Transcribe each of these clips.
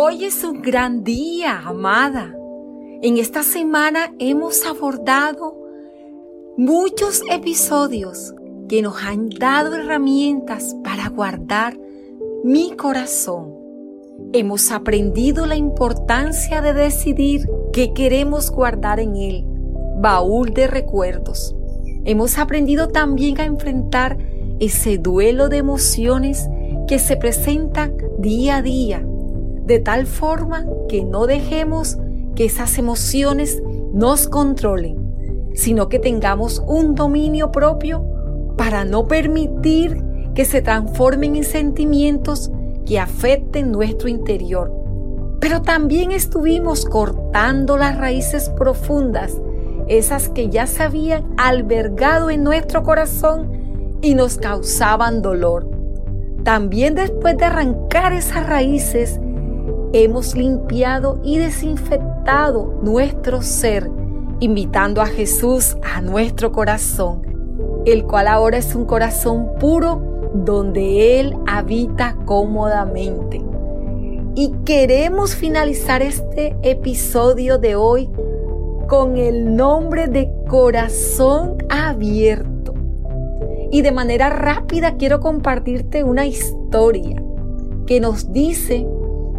Hoy es un gran día, amada. En esta semana hemos abordado muchos episodios que nos han dado herramientas para guardar mi corazón. Hemos aprendido la importancia de decidir qué queremos guardar en él, baúl de recuerdos. Hemos aprendido también a enfrentar ese duelo de emociones que se presentan día a día de tal forma que no dejemos que esas emociones nos controlen, sino que tengamos un dominio propio para no permitir que se transformen en sentimientos que afecten nuestro interior. Pero también estuvimos cortando las raíces profundas, esas que ya se habían albergado en nuestro corazón y nos causaban dolor. También después de arrancar esas raíces, hemos limpiado y desinfectado nuestro ser, invitando a Jesús a nuestro corazón, el cual ahora es un corazón puro donde Él habita cómodamente. Y queremos finalizar este episodio de hoy con el nombre de corazón abierto. Y de manera rápida quiero compartirte una historia que nos dice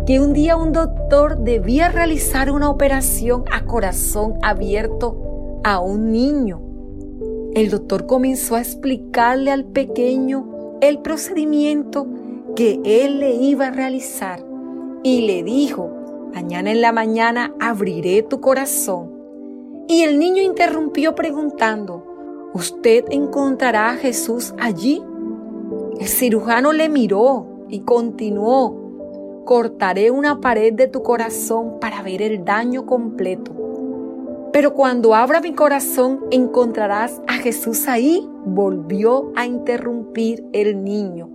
que un día un doctor debía realizar una operación a corazón abierto a un niño. El doctor comenzó a explicarle al pequeño el procedimiento que él le iba a realizar y le dijo, mañana en la mañana abriré tu corazón. Y el niño interrumpió preguntando, ¿usted encontrará a Jesús allí? El cirujano le miró y continuó, cortaré una pared de tu corazón para ver el daño completo. Pero cuando abra mi corazón encontrarás a Jesús ahí, volvió a interrumpir el niño.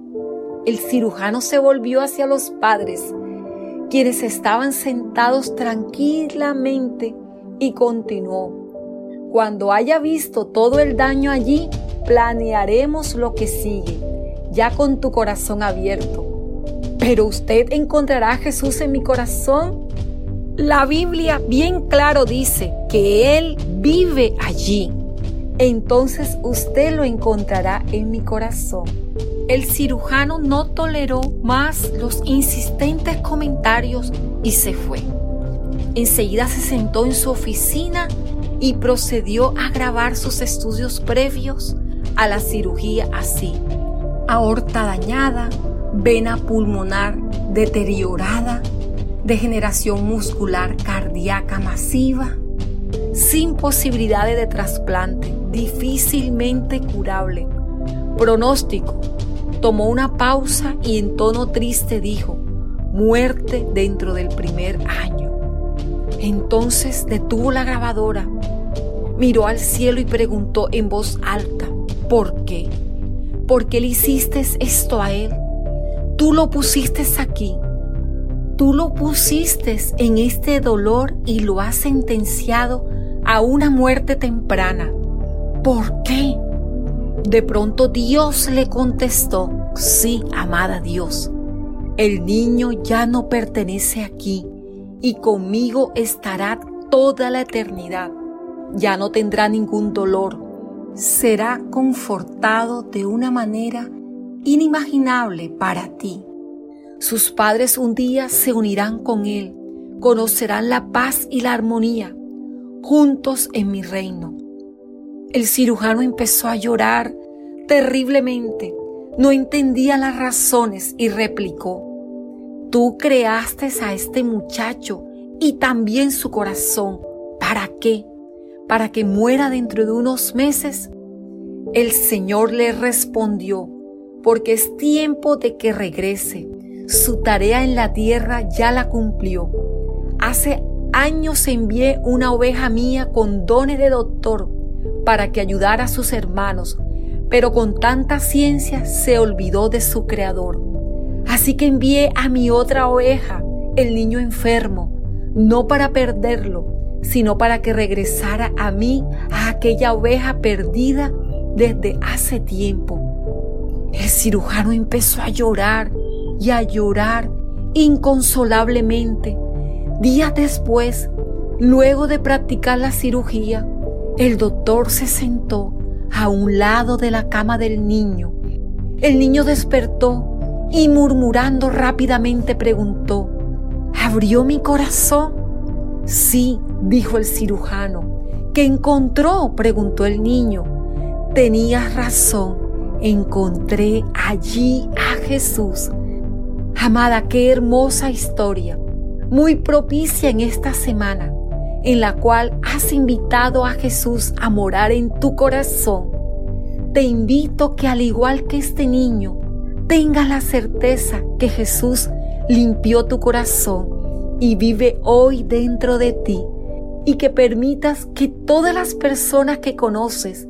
El cirujano se volvió hacia los padres, quienes estaban sentados tranquilamente, y continuó. Cuando haya visto todo el daño allí, planearemos lo que sigue, ya con tu corazón abierto pero usted encontrará a Jesús en mi corazón. La Biblia bien claro dice que Él vive allí. Entonces usted lo encontrará en mi corazón. El cirujano no toleró más los insistentes comentarios y se fue. Enseguida se sentó en su oficina y procedió a grabar sus estudios previos a la cirugía así. Aorta dañada, vena pulmonar deteriorada, degeneración muscular cardíaca masiva, sin posibilidades de trasplante, difícilmente curable. Pronóstico. Tomó una pausa y en tono triste dijo, muerte dentro del primer año. Entonces detuvo la grabadora, miró al cielo y preguntó en voz alta, ¿por qué? ¿Por qué le hiciste esto a él? Tú lo pusiste aquí. Tú lo pusiste en este dolor y lo has sentenciado a una muerte temprana. ¿Por qué? De pronto Dios le contestó, sí, amada Dios, el niño ya no pertenece aquí y conmigo estará toda la eternidad. Ya no tendrá ningún dolor. Será confortado de una manera inimaginable para ti. Sus padres un día se unirán con Él, conocerán la paz y la armonía juntos en mi reino. El cirujano empezó a llorar terriblemente, no entendía las razones y replicó, tú creaste a este muchacho y también su corazón. ¿Para qué? ¿Para que muera dentro de unos meses? El Señor le respondió, porque es tiempo de que regrese. Su tarea en la tierra ya la cumplió. Hace años envié una oveja mía con dones de doctor para que ayudara a sus hermanos, pero con tanta ciencia se olvidó de su creador. Así que envié a mi otra oveja, el niño enfermo, no para perderlo, sino para que regresara a mí, a aquella oveja perdida desde hace tiempo. El cirujano empezó a llorar y a llorar inconsolablemente. Días después, luego de practicar la cirugía, el doctor se sentó a un lado de la cama del niño. El niño despertó y murmurando rápidamente preguntó, ¿abrió mi corazón? Sí, dijo el cirujano. ¿Qué encontró? preguntó el niño. Tenías razón, encontré allí a Jesús. Amada, qué hermosa historia, muy propicia en esta semana, en la cual has invitado a Jesús a morar en tu corazón. Te invito que al igual que este niño, tengas la certeza que Jesús limpió tu corazón y vive hoy dentro de ti y que permitas que todas las personas que conoces,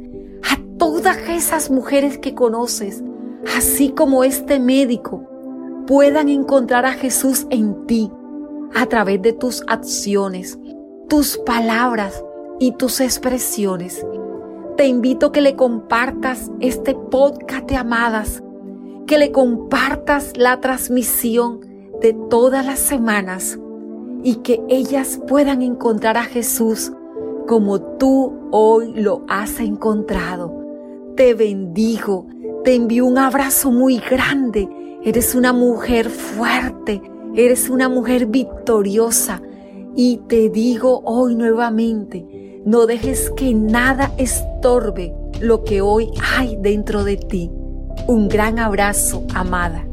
todas esas mujeres que conoces, así como este médico, puedan encontrar a Jesús en ti a través de tus acciones, tus palabras y tus expresiones. Te invito a que le compartas este podcast de amadas, que le compartas la transmisión de todas las semanas y que ellas puedan encontrar a Jesús como tú hoy lo has encontrado. Te bendigo, te envío un abrazo muy grande. Eres una mujer fuerte, eres una mujer victoriosa. Y te digo hoy nuevamente, no dejes que nada estorbe lo que hoy hay dentro de ti. Un gran abrazo, amada.